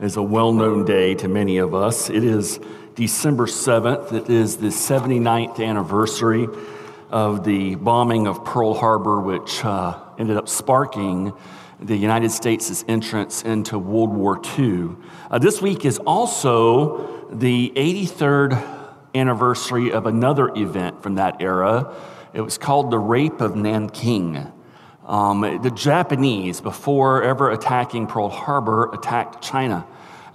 is a well known day to many of us. It is December 7th. It is the 79th anniversary of the bombing of Pearl Harbor, which uh, ended up sparking the United States' entrance into World War II. Uh, this week is also the 83rd anniversary of another event from that era. It was called the Rape of Nanking. Um, the Japanese, before ever attacking Pearl Harbor, attacked China.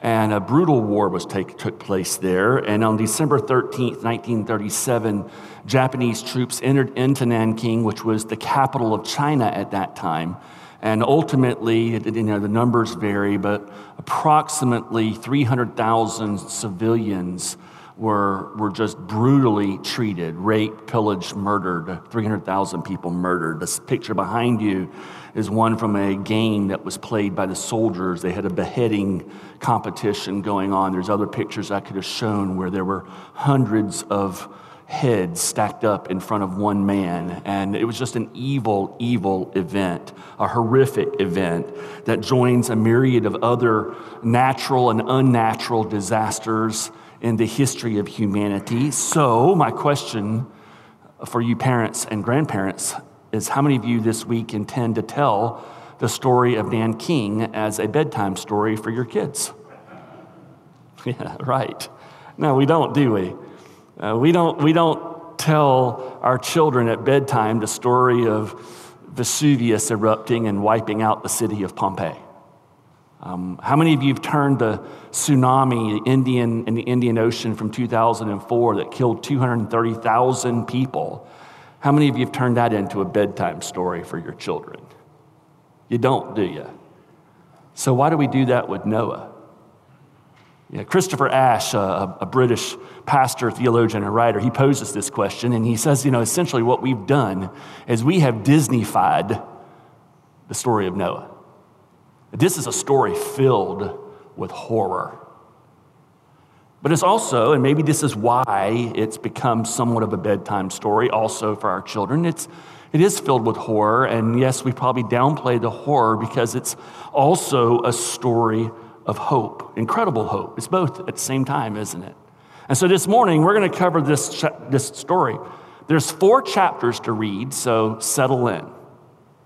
And a brutal war was take, took place there. And on December 13th, 1937, Japanese troops entered into Nanking, which was the capital of China at that time. And ultimately, you know, the numbers vary, but approximately 300,000 civilians were, were just brutally treated, raped, pillaged, murdered. 300,000 people murdered. This picture behind you is one from a game that was played by the soldiers. They had a beheading competition going on. There's other pictures I could have shown where there were hundreds of heads stacked up in front of one man. And it was just an evil, evil event, a horrific event that joins a myriad of other natural and unnatural disasters in the history of humanity. So, my question for you parents and grandparents is how many of you this week intend to tell the story of Nanking as a bedtime story for your kids? Yeah, right. No, we don't, do we? Uh, we, don't, we don't tell our children at bedtime the story of Vesuvius erupting and wiping out the city of Pompeii. Um, how many of you have turned the tsunami Indian, in the Indian Ocean from 2004 that killed 230,000 people? How many of you have turned that into a bedtime story for your children? You don't, do you? So, why do we do that with Noah? Yeah, Christopher Ash, a, a, British pastor, theologian, and writer, he poses this question, and he says, you know, essentially what we've done is we have Disneyfied the story of Noah. This is a story filled with horror. But it's also, and maybe this is why it's become somewhat of a bedtime story also for our children, it's, it is filled with horror. And yes, we probably downplay the horror because it's also a story of hope, incredible hope. It's both at the same time, isn't it? And so this morning, we're going to cover this, this story. There's four chapters to read, so settle in.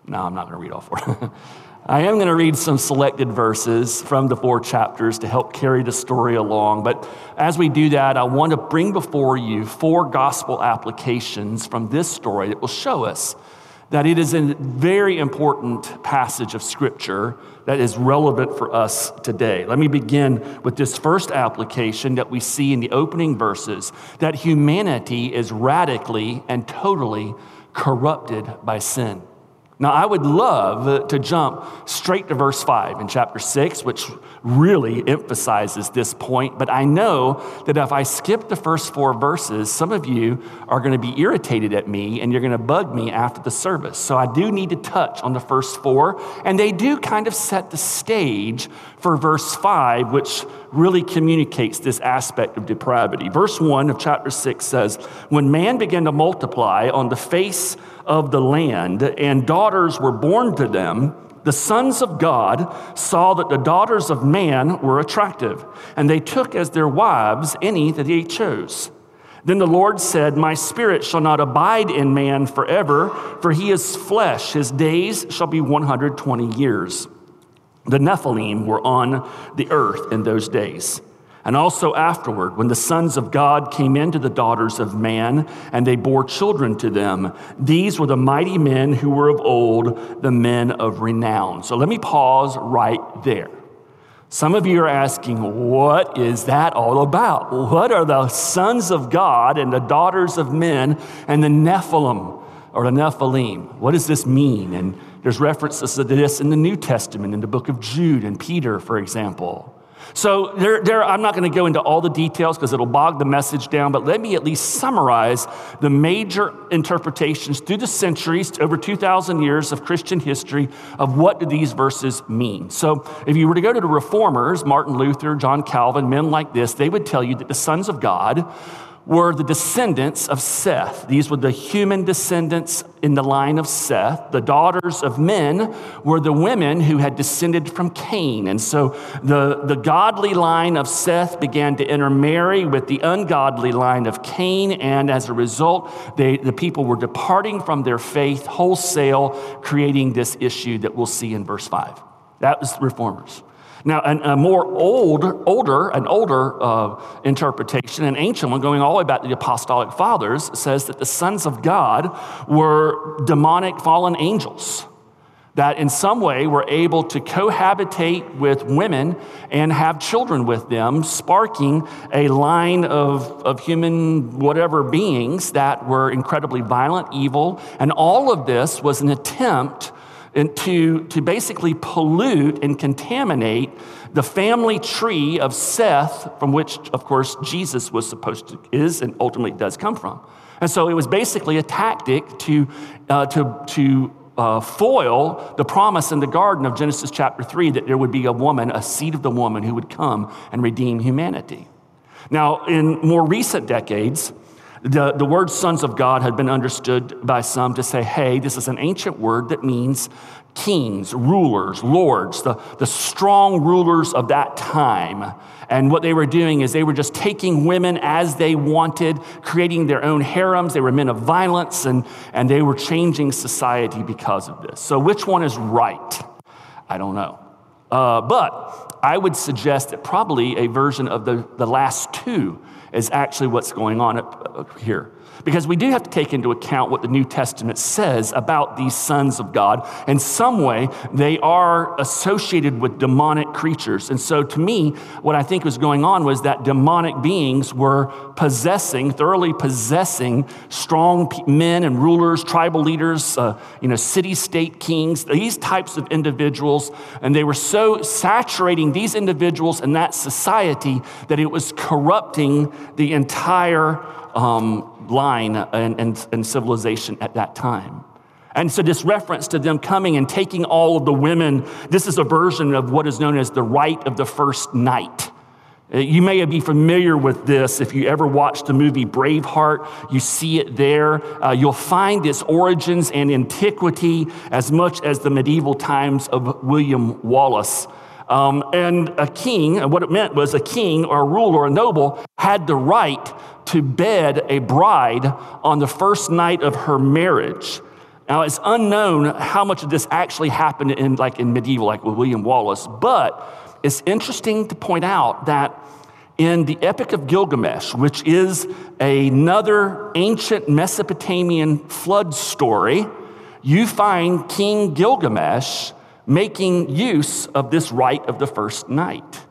No, I'm not going to read all four. I am going to read some selected verses from the four chapters to help carry the story along. But as we do that, I want to bring before you four gospel applications from this story that will show us that it is a very important passage of Scripture that is relevant for us today. Let me begin with this first application that we see in the opening verses that humanity is radically and totally corrupted by sin. Now, I would love to jump straight to verse 5 in chapter 6, which really emphasizes this point. But I know that if I skip the first four verses, some of you are going to be irritated at me and you're going to bug me after the service. So I do need to touch on the first four. And they do kind of set the stage for verse 5, which really communicates this aspect of depravity. Verse 1 of chapter 6 says, When man began to multiply on the face of the land, and daughters were born to them, the sons of God saw that the daughters of man were attractive, and they took as their wives any that they chose. Then the Lord said, My spirit shall not abide in man forever, for he is flesh. His days shall be 120 years. The Nephilim were on the earth in those days. And also afterward, when the sons of God came into the daughters of man, and they bore children to them, these were the mighty men who were of old, the men of renown. So let me pause right there. Some of you are asking, what is that all about? What are the sons of God and the daughters of men and the Nephilim or the Nephilim? What does this mean? And there's references to this in the New Testament, in the book of Jude and Peter, for example. So there, there, I'm not going to go into all the details because it'll bog the message down, but let me at least summarize the major interpretations through the centuries, over 2,000 years of Christian history, of what do these verses mean. So if you were to go to the reformers, Martin Luther, John Calvin, men like this, they would tell you that the sons of God were the descendants of Seth. These were the human descendants in the line of Seth. The daughters of men were the women who had descended from Cain. And so the, the godly line of Seth began to intermarry with the ungodly line of Cain. And as a result, they, the people were departing from their faith wholesale, creating this issue that we'll see in verse 5. That was the reformers. Now, an, a more old, older, an older uh, interpretation, an ancient one going all the way back to the apostolic fathers, says that the sons of God were demonic fallen angels that in some way were able to cohabitate with women and have children with them, sparking a line of, of human whatever beings that were incredibly violent, evil. And all of this was an attempt and to, to basically pollute and contaminate the family tree of Seth, from which, of course, Jesus was supposed to, is and ultimately does come from. And so it was basically a tactic to, uh, to, to uh, foil the promise in the garden of Genesis chapter 3 that there would be a woman, a seed of the woman, who would come and redeem humanity. Now, in more recent decades, the, the word sons of God had been understood by some to say, hey, this is an ancient word that means kings, rulers, lords, the, the strong rulers of that time. And what they were doing is they were just taking women as they wanted, creating their own harems. They were men of violence, and, and they were changing society because of this. So, which one is right? I don't know. Uh, but I would suggest that probably a version of the, the last two is actually what's going on up here. Because we do have to take into account what the New Testament says about these sons of God. In some way, they are associated with demonic creatures. And so, to me, what I think was going on was that demonic beings were possessing, thoroughly possessing strong men and rulers, tribal leaders, uh, you know, city state kings, these types of individuals. And they were so saturating these individuals and that society that it was corrupting the entire um, line and, civilization at that time. And so, this reference to them coming and taking all of the women, this is a version of what is known as the rite of the first night. Uh, you may be familiar with this if you ever watched the movie Braveheart. You see it there. Uh, you'll find its origins and antiquity as much as the medieval times of William Wallace. Um, and a king, what it meant was a king or a ruler or a noble had the right to bed a bride on the first night of her marriage. Now, it's unknown how much of this actually happened in, like in medieval, like with William Wallace, but it's interesting to point out that in the Epic of Gilgamesh, which is another ancient Mesopotamian flood story, you find King Gilgamesh making use of this rite of the first night,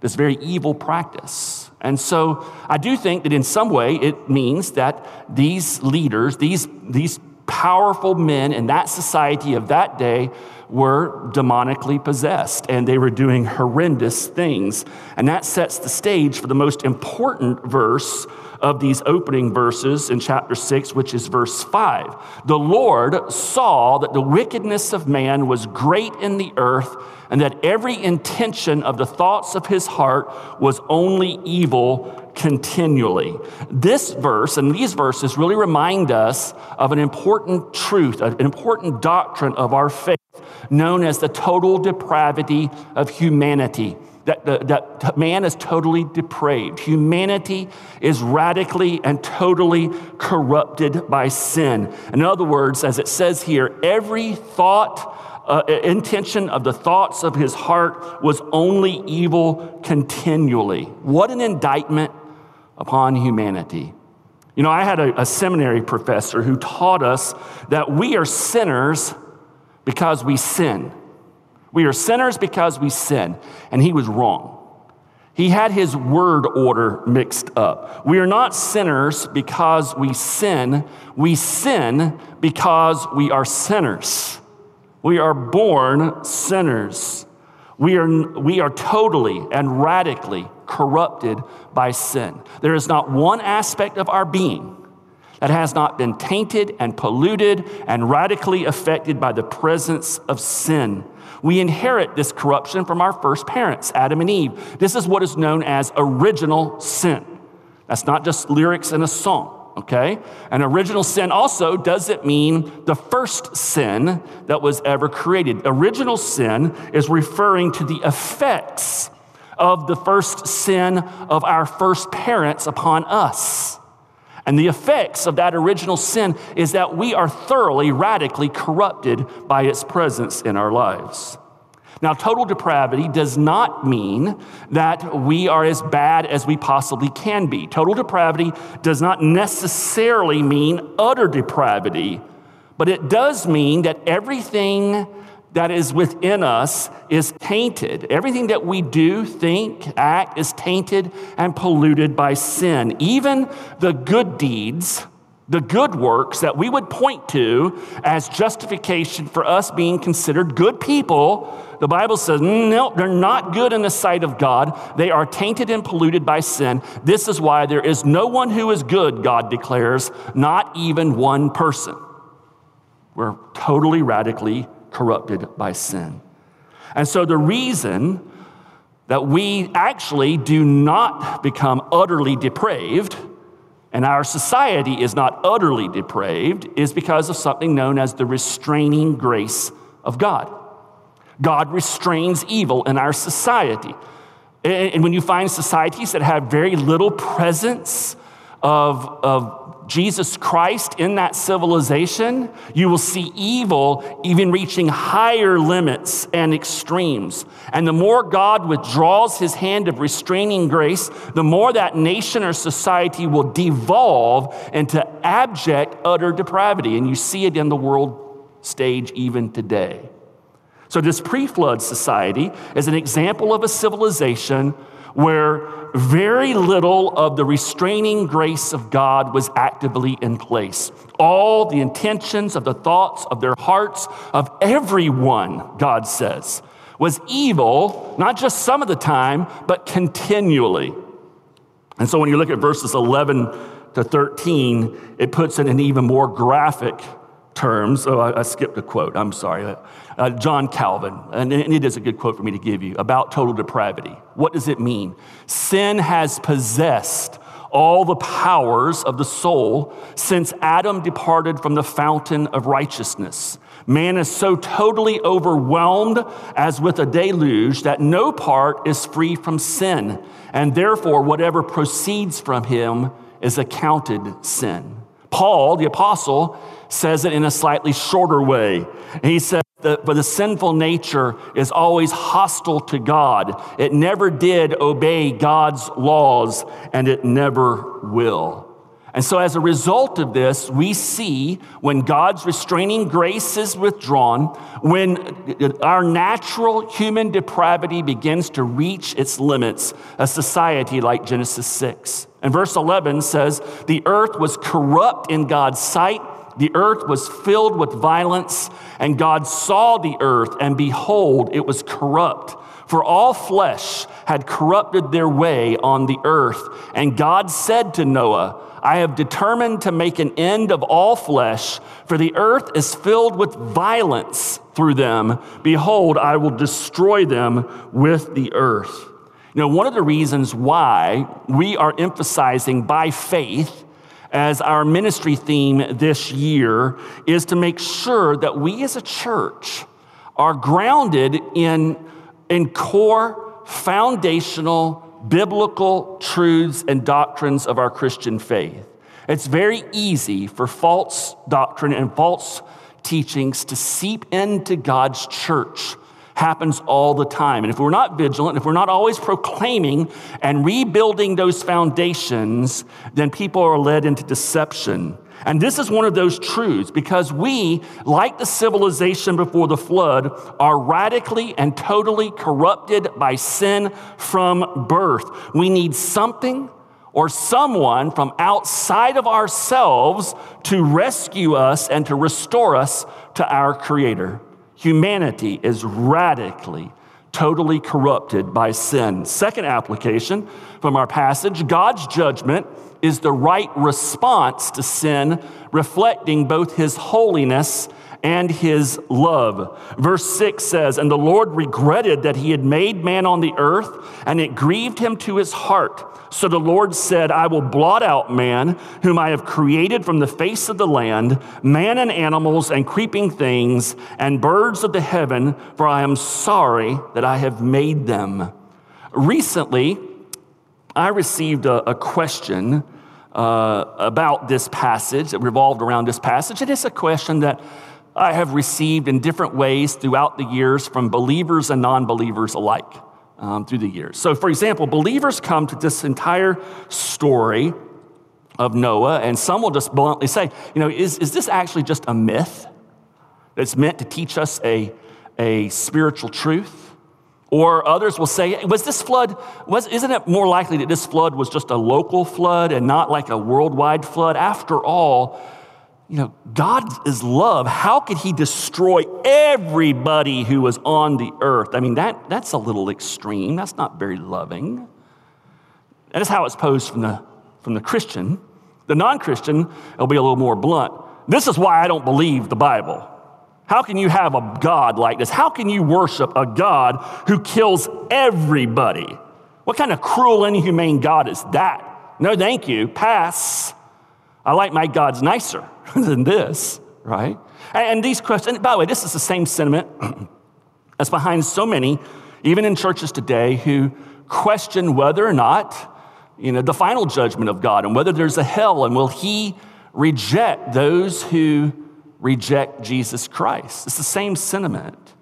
this very evil practice. And so I do think that in some way it means that these leaders, these, these powerful men in that society of that day were demonically possessed and they were doing horrendous things. And that sets the stage for the most important verse of these opening verses in chapter 6, which is verse 5. The Lord saw that the wickedness of man was great in the earth and that every intention of the thoughts of his heart was only evil continually. This verse and these verses really remind us of an important truth, an important doctrine of our faith known as the total depravity of humanity. That, that, man is totally depraved. Humanity is radically and totally corrupted by sin. In other words, as it says here, every thought, uh, intention of the thoughts of his heart was only evil continually. What an indictment upon humanity. You know, I had a, a seminary professor who taught us that we are sinners because we sin. We are sinners because we sin. And he was wrong. He had his word order mixed up. We are not sinners because we sin. We sin because we are sinners. We are born sinners. We are, we are totally and radically corrupted by sin. There is not one aspect of our being that has not been tainted and polluted and radically affected by the presence of sin. We inherit this corruption from our first parents, Adam and Eve. This is what is known as original sin. That's not just lyrics in a song, okay? An original sin also doesn't mean the first sin that was ever created. Original sin is referring to the effects of the first sin of our first parents upon us. And the effects of that original sin is that we are thoroughly, radically corrupted by its presence in our lives. Now, total depravity does not mean that we are as bad as we possibly can be. Total depravity does not necessarily mean utter depravity, but it does mean that everything that is within us is tainted. Everything that we do, think, act is tainted and polluted by sin. Even the good deeds, the good works that we would point to as justification for us being considered good people, the Bible says, no, they're not good in the sight of God. They are tainted and polluted by sin. This is why there is no one who is good, God declares, not even one person. We're totally, radically corrupted by sin. And so the reason that we actually do not become utterly depraved and our society is not utterly depraved is because of something known as the restraining grace of God. God restrains evil in our society. And when you find societies that have very little presence of, of Jesus Christ in that civilization, you will see evil even reaching higher limits and extremes. And the more God withdraws his hand of restraining grace, the more that nation or society will devolve into abject, utter depravity. And you see it in the world stage even today. So, this pre flood society is an example of a civilization where very little of the restraining grace of God was actively in place. All the intentions of the thoughts of their hearts, of everyone, God says, was evil, not just some of the time, but continually. And so when you look at verses 11 to 13, it puts it in even more graphic terms. Oh, I, I skipped a quote. I'm sorry uh, John Calvin, and it is a good quote for me to give you about total depravity. What does it mean? Sin has possessed all the powers of the soul since Adam departed from the fountain of righteousness. Man is so totally overwhelmed as with a deluge that no part is free from sin, and therefore whatever proceeds from him is accounted sin. Paul, the apostle, says it in a slightly shorter way. He says, the, but the sinful nature is always hostile to God. It never did obey God's laws, and it never will. And so, as a result of this, we see when God's restraining grace is withdrawn, when our natural human depravity begins to reach its limits, a society like Genesis 6. And verse 11 says, The earth was corrupt in God's sight the earth was filled with violence, and God saw the earth, and behold, it was corrupt. For all flesh had corrupted their way on the earth. And God said to Noah, I have determined to make an end of all flesh, for the earth is filled with violence through them. Behold, I will destroy them with the earth. You know, one of the reasons why we are emphasizing by faith as our ministry theme this year is to make sure that we as a church are grounded in, in core foundational biblical truths and doctrines of our Christian faith. It's very easy for false doctrine and false teachings to seep into God's church happens all the time. And if we're not vigilant, if we're not always proclaiming and rebuilding those foundations, then people are led into deception. And this is one of those truths because we, like the civilization before the flood, are radically and totally corrupted by sin from birth. We need something or someone from outside of ourselves to rescue us and to restore us to our Creator. Humanity is radically, totally corrupted by sin. Second application from our passage God's judgment is the right response to sin, reflecting both his holiness and his love. Verse 6 says, And the Lord regretted that he had made man on the earth, and it grieved him to his heart. So the Lord said, I will blot out man, whom I have created from the face of the land, man and animals and creeping things, and birds of the heaven, for I am sorry that I have made them. Recently, I received a, a question uh, about this passage that revolved around this passage. and It is a question that I have received in different ways throughout the years from believers and non believers alike um, through the years. So, for example, believers come to this entire story of Noah, and some will just bluntly say, you know, is, is this actually just a myth that's meant to teach us a, a spiritual truth? Or others will say, was this flood, was, isn't it more likely that this flood was just a local flood and not like a worldwide flood? After all, you know, God is love. How could he destroy everybody who was on the earth? I mean, that, that's a little extreme. That's not very loving. That is how it's posed from the, from the Christian. The non Christian, it'll be a little more blunt. This is why I don't believe the Bible. How can you have a God like this? How can you worship a God who kills everybody? What kind of cruel, inhumane God is that? No, thank you. Pass. I like my gods nicer than this, right? And these questions, by the way, this is the same sentiment that's behind so many, even in churches today, who question whether or not, you know, the final judgment of God and whether there's a hell and will He reject those who reject Jesus Christ. It's the same sentiment.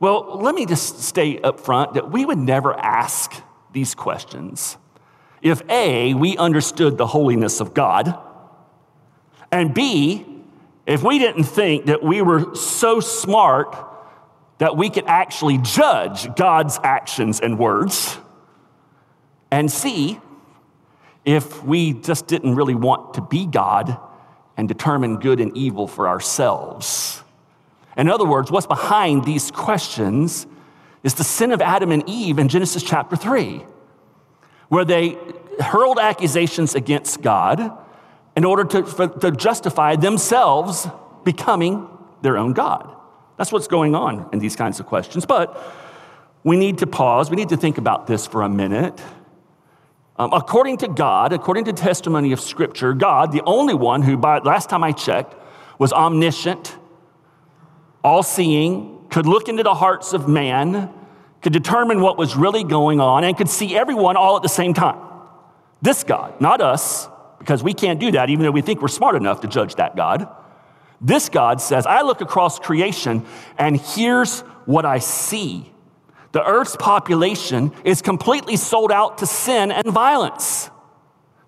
Well, let me just stay up front that we would never ask these questions if A, we understood the holiness of God, and B, if we didn't think that we were so smart that we could actually judge God's actions and words, and C, if we just didn't really want to be God and determine good and evil for ourselves. In other words, what's behind these questions is the sin of Adam and Eve in Genesis chapter 3, where they hurled accusations against God in order to, for, to justify themselves becoming their own God. That's what's going on in these kinds of questions. But we need to pause, we need to think about this for a minute um, according to God, according to testimony of Scripture, God, the only one who, by last time I checked, was omniscient, all seeing, could look into the hearts of man, could determine what was really going on, and could see everyone all at the same time. This God, not us, because we can't do that, even though we think we're smart enough to judge that God. This God says, I look across creation, and here's what I see. The earth's population is completely sold out to sin and violence.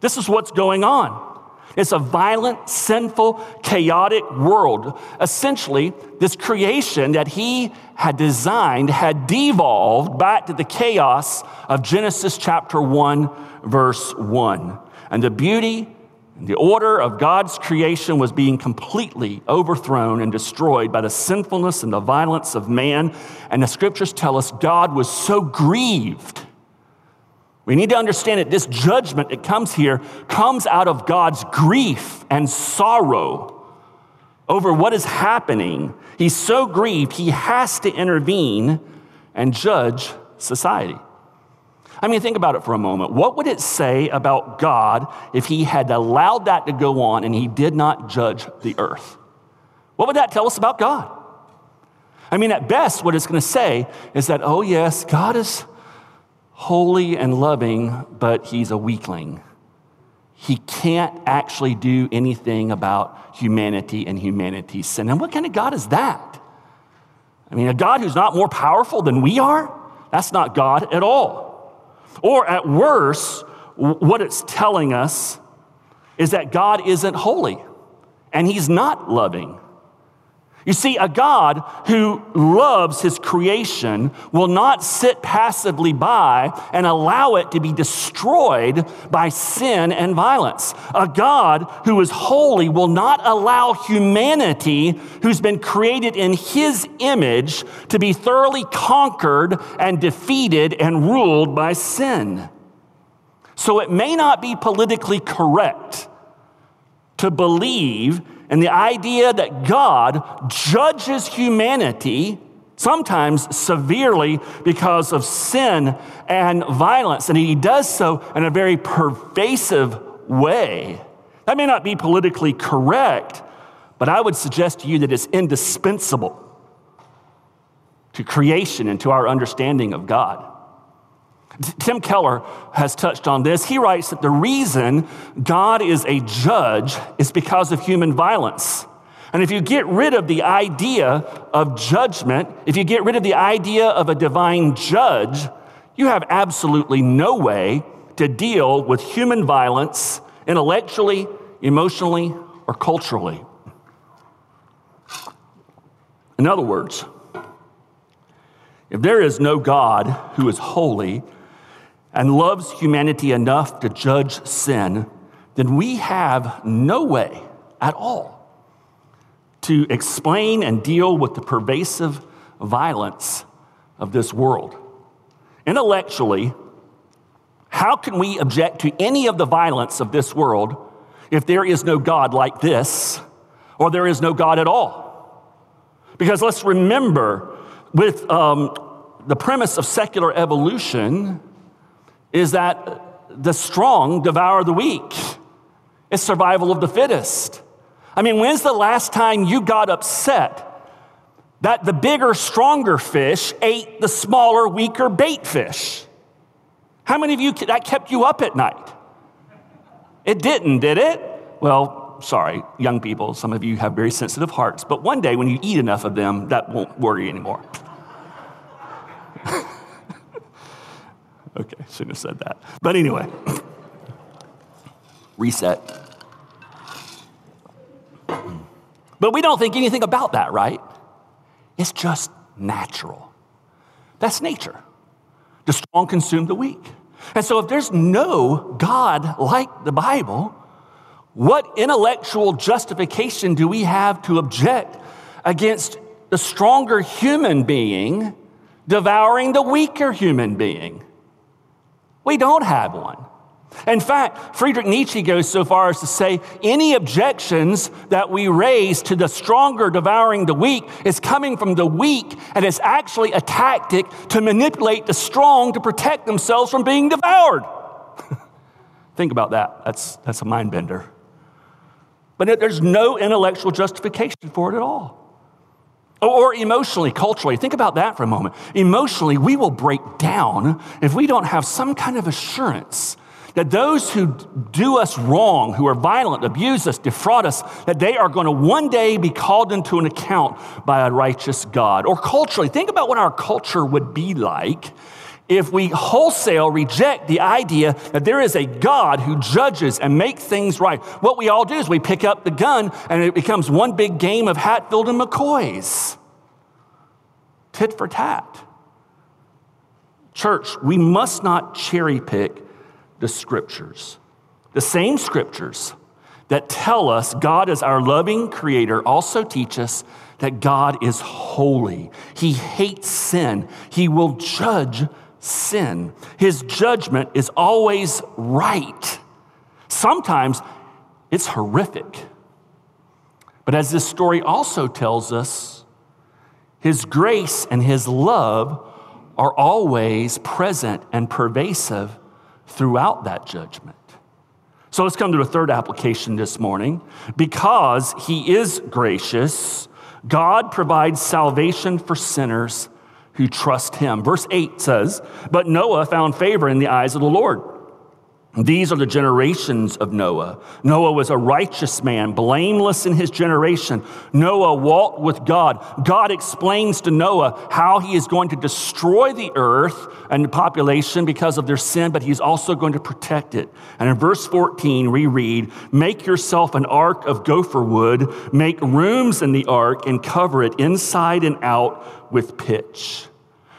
This is what's going on. It's a violent, sinful, chaotic world. Essentially, this creation that he had designed had devolved back to the chaos of Genesis chapter 1, verse 1. And the beauty and the order of God's creation was being completely overthrown and destroyed by the sinfulness and the violence of man. And the scriptures tell us God was so grieved. We need to understand that this judgment that comes here comes out of God's grief and sorrow over what is happening. He's so grieved, he has to intervene and judge society. I mean, think about it for a moment. What would it say about God if he had allowed that to go on and he did not judge the earth? What would that tell us about God? I mean, at best, what it's going to say is that, oh, yes, God is holy and loving, but he's a weakling. He can't actually do anything about humanity and humanity's sin. And what kind of God is that? I mean, a God who's not more powerful than we are? That's not God at all. Or at worst, what it's telling us is that God isn't holy and he's not loving. You see, a God who loves his creation will not sit passively by and allow it to be destroyed by sin and violence. A God who is holy will not allow humanity, who's been created in his image, to be thoroughly conquered and defeated and ruled by sin. So it may not be politically correct to believe in the idea that God judges humanity, sometimes severely because of sin and violence, and he does so in a very pervasive way. That may not be politically correct, but I would suggest to you that it's indispensable to creation and to our understanding of God. Tim Keller has touched on this. He writes that the reason God is a judge is because of human violence. And if you get rid of the idea of judgment, if you get rid of the idea of a divine judge, you have absolutely no way to deal with human violence intellectually, emotionally, or culturally. In other words, if there is no God who is holy, and loves humanity enough to judge sin, then we have no way at all to explain and deal with the pervasive violence of this world. Intellectually, how can we object to any of the violence of this world if there is no God like this or there is no God at all? Because let's remember, with um, the premise of secular evolution, is that the strong devour the weak. It's survival of the fittest. I mean, when's the last time you got upset that the bigger, stronger fish ate the smaller, weaker bait fish? How many of you that kept you up at night? It didn't, did it? Well, sorry, young people, some of you have very sensitive hearts, but one day when you eat enough of them, that won't worry anymore. Okay, shouldn't have said that. But anyway, reset. But we don't think anything about that, right? It's just natural. That's nature. The strong consume the weak. And so, if there's no God like the Bible, what intellectual justification do we have to object against the stronger human being devouring the weaker human being? We don't have one. In fact, Friedrich Nietzsche goes so far as to say any objections that we raise to the stronger devouring the weak is coming from the weak, and it's actually a tactic to manipulate the strong to protect themselves from being devoured. Think about that. That's, that's a mind bender. But there's no intellectual justification for it at all. Oh, or emotionally, culturally, think about that for a moment. Emotionally, we will break down if we don't have some kind of assurance that those who do us wrong, who are violent, abuse us, defraud us, that they are going to one day be called into an account by a righteous God. Or culturally, think about what our culture would be like if we wholesale reject the idea that there is a God who judges and makes things right, what we all do is we pick up the gun and it becomes one big game of Hatfield and McCoys. Tit for tat. Church, we must not cherry pick the scriptures. The same scriptures that tell us God is our loving creator also teach us that God is holy. He hates sin. He will judge sin. His judgment is always right. Sometimes it's horrific. But as this story also tells us, his grace and his love are always present and pervasive throughout that judgment. So let's come to a third application this morning. Because he is gracious, God provides salvation for sinners who trust him. Verse 8 says, But Noah found favor in the eyes of the Lord. These are the generations of Noah. Noah was a righteous man, blameless in his generation. Noah walked with God. God explains to Noah how he is going to destroy the earth and the population because of their sin, but he's also going to protect it. And in verse 14, we read, Make yourself an ark of gopher wood, make rooms in the ark, and cover it inside and out with pitch.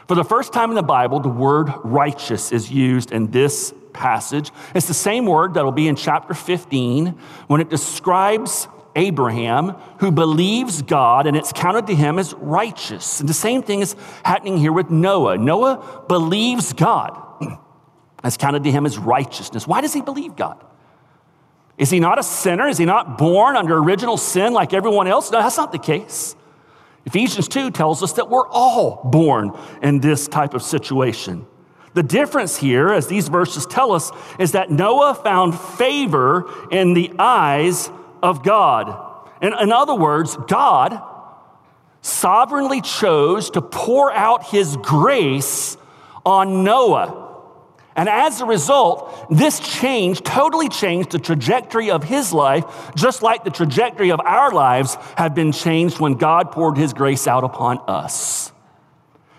For the first time in the Bible, the word righteous is used in this passage. It's the same word that'll be in chapter 15 when it describes Abraham who believes God and it's counted to him as righteous. And the same thing is happening here with Noah. Noah believes God. It's counted to him as righteousness. Why does he believe God? Is he not a sinner? Is he not born under original sin like everyone else? No, that's not the case. Ephesians 2 tells us that we're all born in this type of situation. The difference here, as these verses tell us, is that Noah found favor in the eyes of God. In, in other words, God sovereignly chose to pour out his grace on Noah. And as a result, this change totally changed the trajectory of his life, just like the trajectory of our lives have been changed when God poured his grace out upon us.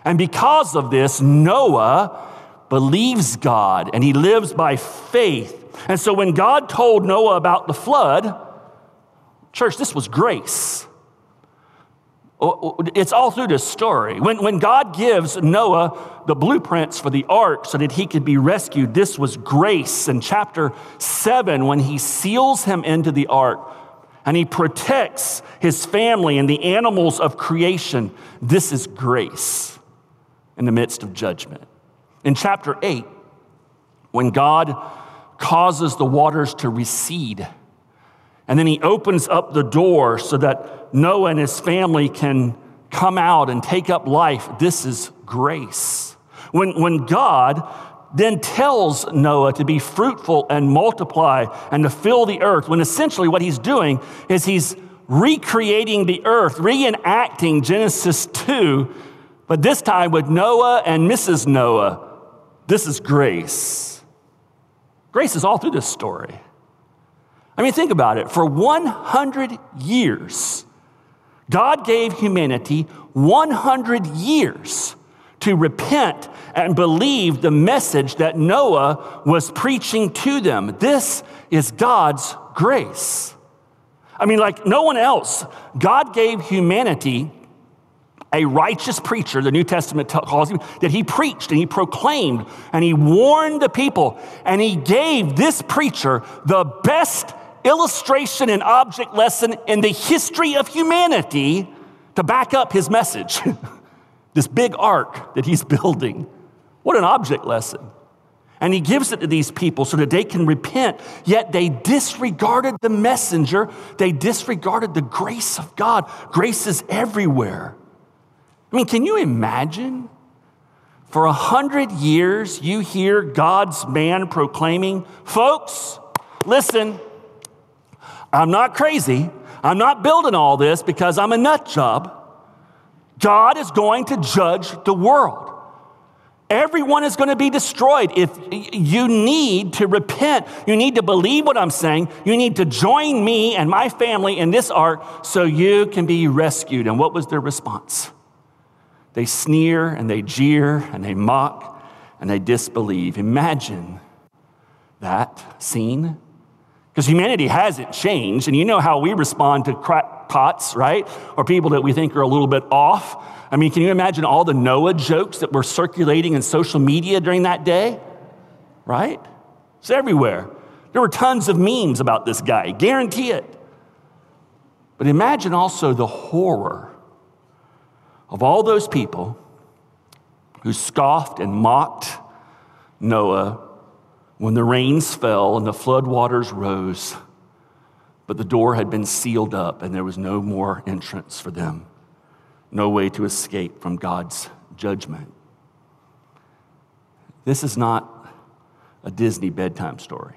And because of this, Noah believes God and he lives by faith. And so when God told Noah about the flood, church, this was grace. Oh, oh, it's all through this story. When, when God gives Noah the blueprints for the ark so that he could be rescued, this was grace. In chapter 7, when he seals him into the ark and he protects his family and the animals of creation, this is grace in the midst of judgment. In chapter 8, when God causes the waters to recede, and then he opens up the door so that Noah and his family can come out and take up life. This is grace. When, when God then tells Noah to be fruitful and multiply and to fill the earth, when essentially what he's doing is he's recreating the earth, reenacting Genesis 2, but this time with Noah and Mrs. Noah. This is grace. Grace is all through this story. I mean, think about it. For 100 years, God gave humanity 100 years to repent and believe the message that Noah was preaching to them. This is God's grace. I mean, like no one else, God gave humanity a righteous preacher, the New Testament calls him, that he preached and he proclaimed and he warned the people. And he gave this preacher the best illustration and object lesson in the history of humanity to back up his message. this big ark that he's building. What an object lesson. And he gives it to these people so that they can repent, yet they disregarded the messenger. They disregarded the grace of God. Grace is everywhere. I mean, can you imagine? For a hundred years, you hear God's man proclaiming, folks, listen, I'm not crazy. I'm not building all this because I'm a nut job. God is going to judge the world. Everyone is going to be destroyed. If you need to repent, you need to believe what I'm saying. You need to join me and my family in this ark so you can be rescued. And what was their response? They sneer and they jeer and they mock and they disbelieve. Imagine that scene. Because humanity hasn't changed, and you know how we respond to crackpots, right? Or people that we think are a little bit off. I mean, can you imagine all the Noah jokes that were circulating in social media during that day? Right? It's everywhere. There were tons of memes about this guy, guarantee it. But imagine also the horror of all those people who scoffed and mocked Noah when the rains fell and the flood waters rose, but the door had been sealed up and there was no more entrance for them, no way to escape from God's judgment. This is not a Disney bedtime story,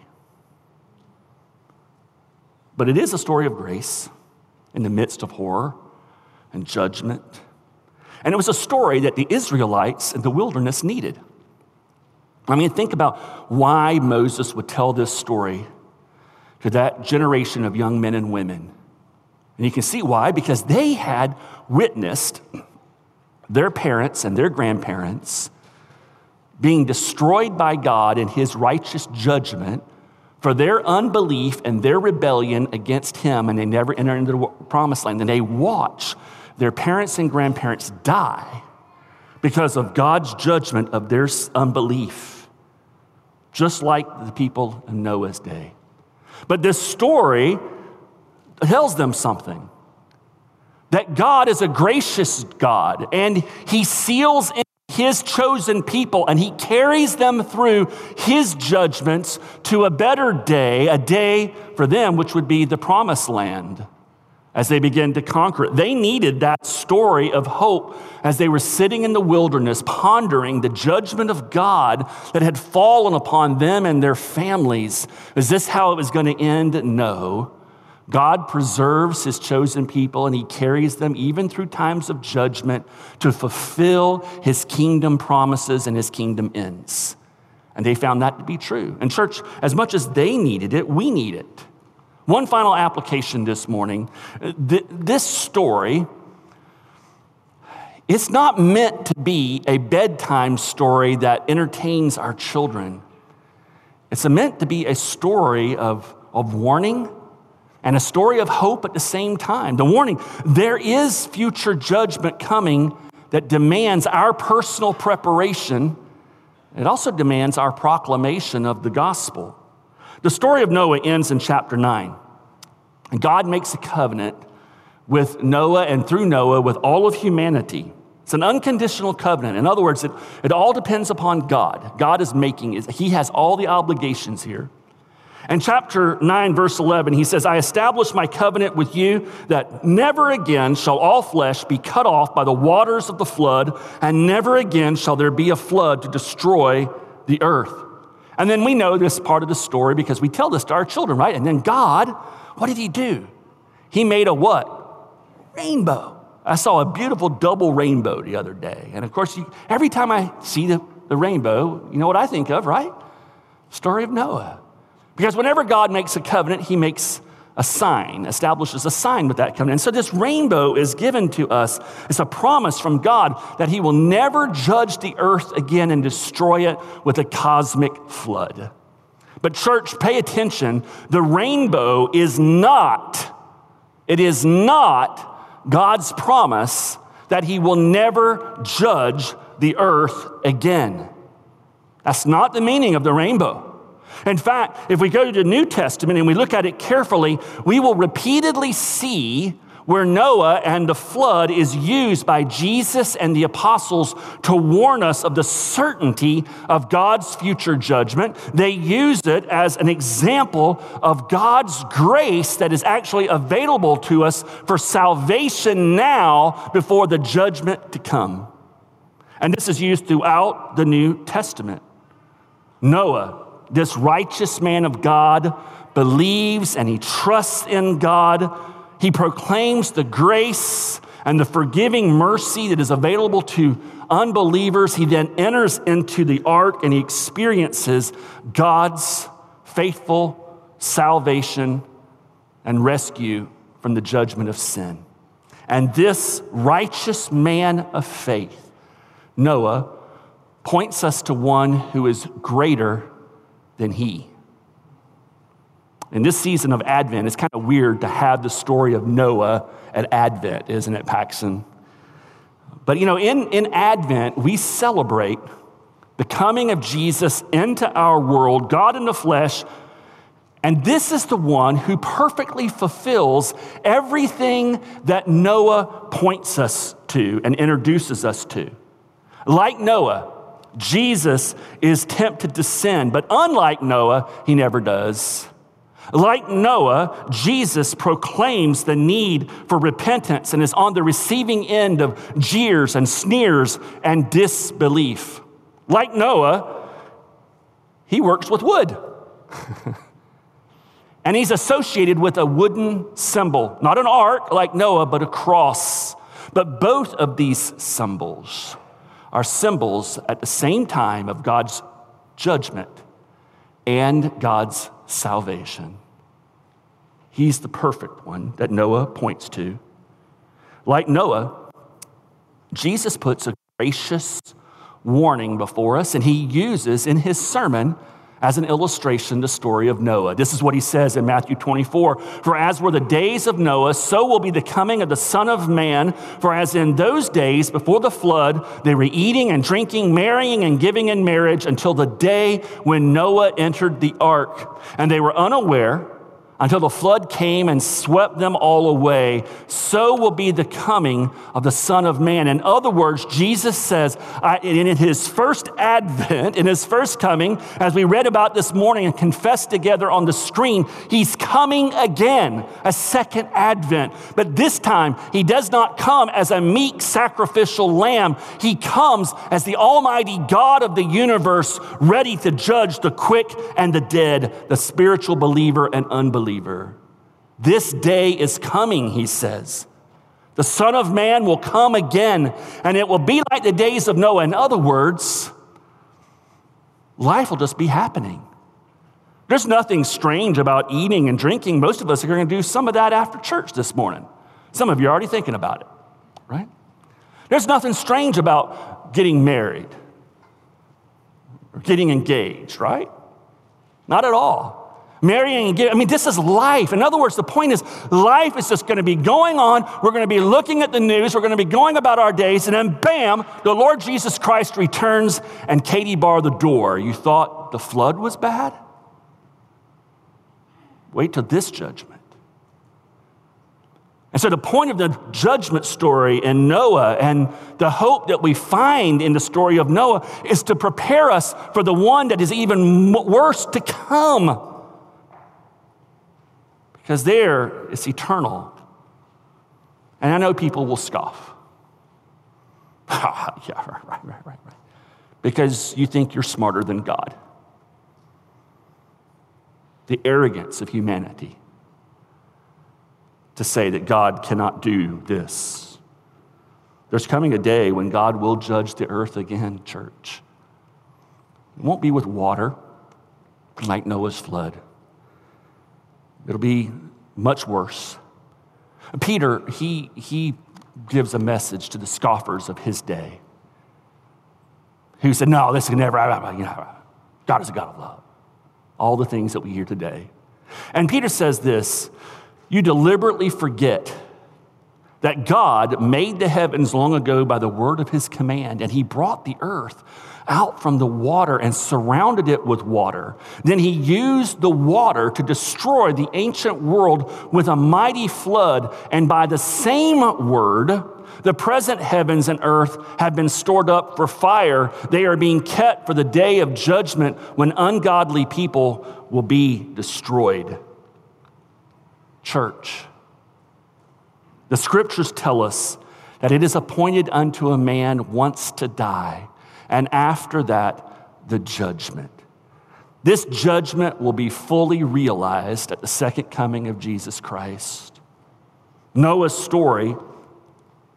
but it is a story of grace in the midst of horror and judgment and it was a story that the Israelites in the wilderness needed. I mean, think about why Moses would tell this story to that generation of young men and women. And you can see why, because they had witnessed their parents and their grandparents being destroyed by God in his righteous judgment for their unbelief and their rebellion against him, and they never entered into the promised land. And they watch their parents and grandparents die because of God's judgment of their unbelief, just like the people in Noah's day. But this story tells them something that God is a gracious God and He seals in His chosen people and He carries them through His judgments to a better day, a day for them, which would be the promised land as they began to conquer it. They needed that story of hope as they were sitting in the wilderness, pondering the judgment of God that had fallen upon them and their families. Is this how it was going to end? No. God preserves his chosen people and he carries them even through times of judgment to fulfill his kingdom promises and his kingdom ends. And they found that to be true. And, church, as much as they needed it, we need it. One final application this morning. This story, it's not meant to be a bedtime story that entertains our children. It's meant to be a story of, of warning and a story of hope at the same time. The warning there is future judgment coming that demands our personal preparation. It also demands our proclamation of the gospel. The story of Noah ends in chapter 9. God makes a covenant with Noah and through Noah with all of humanity. It's an unconditional covenant. In other words, it, it all depends upon God. God is making it, He has all the obligations here. And chapter 9, verse 11, he says, I establish my covenant with you that never again shall all flesh be cut off by the waters of the flood, and never again shall there be a flood to destroy the earth. And then we know this part of the story because we tell this to our children, right? And then God, what did He do? He made a what? Rainbow. I saw a beautiful double rainbow the other day. And of course, you, every time I see the, the rainbow, you know what I think of, right? Story of Noah. Because whenever God makes a covenant, He makes a sign, establishes a sign with that covenant. And so this rainbow is given to us. It's a promise from God that He will never judge the earth again and destroy it with a cosmic flood. But, church, pay attention. The rainbow is not, it is not God's promise that He will never judge the earth again. That's not the meaning of the rainbow. In fact, if we go to the New Testament and we look at it carefully, we will repeatedly see where Noah and the flood is used by Jesus and the apostles to warn us of the certainty of God's future judgment. They use it as an example of God's grace that is actually available to us for salvation now before the judgment to come. And this is used throughout the New Testament. Noah this righteous man of God believes and he trusts in God. He proclaims the grace and the forgiving mercy that is available to unbelievers. He then enters into the ark and he experiences God's faithful salvation and rescue from the judgment of sin. And this righteous man of faith, Noah, points us to one who is greater than he. In this season of Advent, it's kind of weird to have the story of Noah at Advent, isn't it, Paxson? But you know, in, in Advent, we celebrate the coming of Jesus into our world, God in the flesh. And this is the one who perfectly fulfills everything that Noah points us to and introduces us to. Like Noah, Jesus is tempted to sin, but unlike Noah, he never does. Like Noah, Jesus proclaims the need for repentance and is on the receiving end of jeers and sneers and disbelief. Like Noah, he works with wood. and he's associated with a wooden symbol, not an ark like Noah, but a cross. But both of these symbols are symbols at the same time of God's judgment and God's salvation. He's the perfect one that Noah points to. Like Noah, Jesus puts a gracious warning before us, and he uses in his sermon as an illustration the story of Noah. This is what he says in Matthew 24 For as were the days of Noah, so will be the coming of the Son of Man. For as in those days before the flood, they were eating and drinking, marrying and giving in marriage until the day when Noah entered the ark. And they were unaware until the flood came and swept them all away, so will be the coming of the Son of Man. In other words, Jesus says in his first advent, in his first coming, as we read about this morning and confessed together on the screen, he's coming again, a second advent. But this time, he does not come as a meek sacrificial lamb. He comes as the Almighty God of the universe, ready to judge the quick and the dead, the spiritual believer and unbeliever believer. This day is coming, he says. The Son of Man will come again, and it will be like the days of Noah. In other words, life will just be happening. There's nothing strange about eating and drinking. Most of us are going to do some of that after church this morning. Some of you are already thinking about it, right? There's nothing strange about getting married or getting engaged, right? Not at all marrying and. I mean, this is life. In other words, the point is life is just going to be going on. We're going to be looking at the news. We're going to be going about our days. And then, bam, the Lord Jesus Christ returns and Katie bar the door. You thought the flood was bad? Wait till this judgment. And so, the point of the judgment story in Noah and the hope that we find in the story of Noah is to prepare us for the one that is even worse to come because there it's eternal. And I know people will scoff. yeah, right, right, right, right. Because you think you're smarter than God. The arrogance of humanity to say that God cannot do this. There's coming a day when God will judge the earth again, church. It won't be with water like Noah's flood. It'll be much worse. Peter, he, he gives a message to the scoffers of his day who said, No, this can never, God is a God of love. All the things that we hear today. And Peter says this You deliberately forget that God made the heavens long ago by the word of his command, and he brought the earth out from the water and surrounded it with water. Then he used the water to destroy the ancient world with a mighty flood, and by the same word, the present heavens and earth have been stored up for fire. They are being kept for the day of judgment when ungodly people will be destroyed. Church, the scriptures tell us that it is appointed unto a man once to die, and after that, the judgment. This judgment will be fully realized at the second coming of Jesus Christ. Noah's story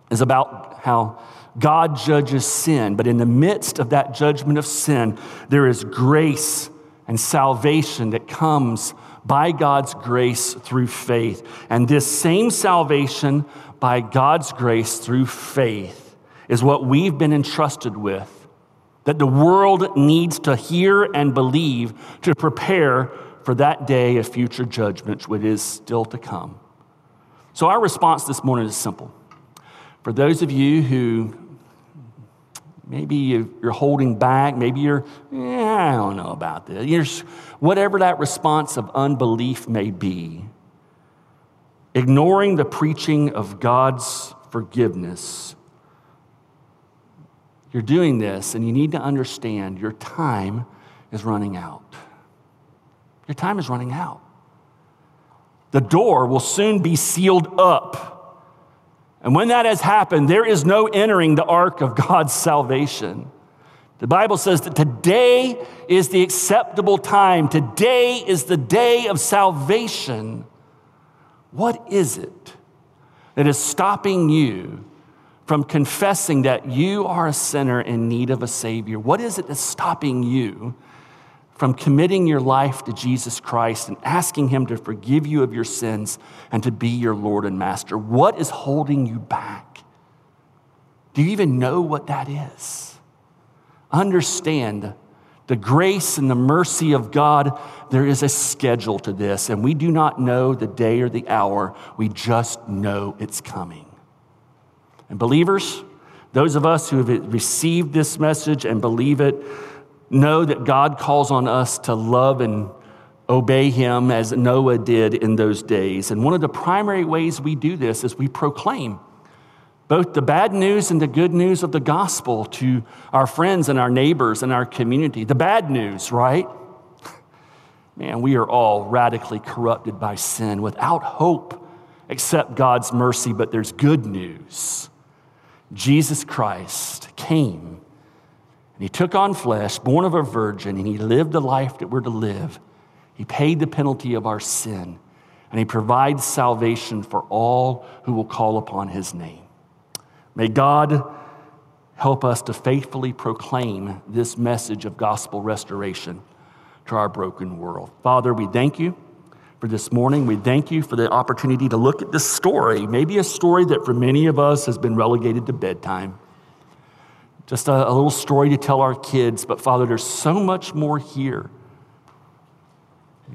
is about how God judges sin, but in the midst of that judgment of sin, there is grace and salvation that comes by God's grace through faith. And this same salvation by God's grace through faith is what we've been entrusted with, that the world needs to hear and believe to prepare for that day of future judgment, which is still to come. So, our response this morning is simple. For those of you who Maybe you're holding back. Maybe you're, yeah, I don't know about this. You're, whatever that response of unbelief may be, ignoring the preaching of God's forgiveness, you're doing this, and you need to understand your time is running out. Your time is running out. The door will soon be sealed up and when that has happened, there is no entering the ark of God's salvation. The Bible says that today is the acceptable time. Today is the day of salvation. What is it that is stopping you from confessing that you are a sinner in need of a Savior? What is it that's stopping you from committing your life to Jesus Christ and asking Him to forgive you of your sins and to be your Lord and Master? What is holding you back? Do you even know what that is? Understand the grace and the mercy of God, there is a schedule to this, and we do not know the day or the hour. We just know it's coming. And believers, those of us who have received this message and believe it, know that God calls on us to love and obey Him as Noah did in those days. And one of the primary ways we do this is we proclaim both the bad news and the good news of the gospel to our friends and our neighbors and our community. The bad news, right? Man, we are all radically corrupted by sin without hope except God's mercy, but there's good news. Jesus Christ came and he took on flesh, born of a virgin, and he lived the life that we're to live. He paid the penalty of our sin, and he provides salvation for all who will call upon his name. May God help us to faithfully proclaim this message of gospel restoration to our broken world. Father, we thank you for this morning. We thank you for the opportunity to look at this story, maybe a story that for many of us has been relegated to bedtime. Just a, a little story to tell our kids, but Father, there's so much more here.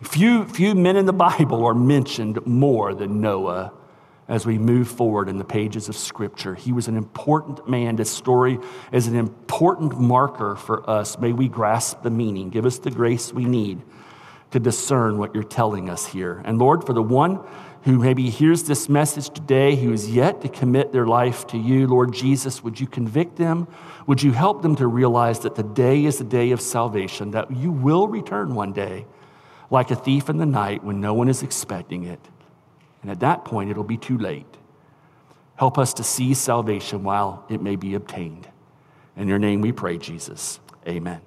Few, few men in the Bible are mentioned more than Noah as we move forward in the pages of Scripture. He was an important man. This story is an important marker for us. May we grasp the meaning. Give us the grace we need to discern what you're telling us here. And Lord, for the one who maybe hears this message today who is yet to commit their life to you, Lord Jesus, would you convict them? Would you help them to realize that the day is the day of salvation, that you will return one day like a thief in the night when no one is expecting it? And at that point, it'll be too late. Help us to see salvation while it may be obtained. In your name we pray, Jesus. Amen.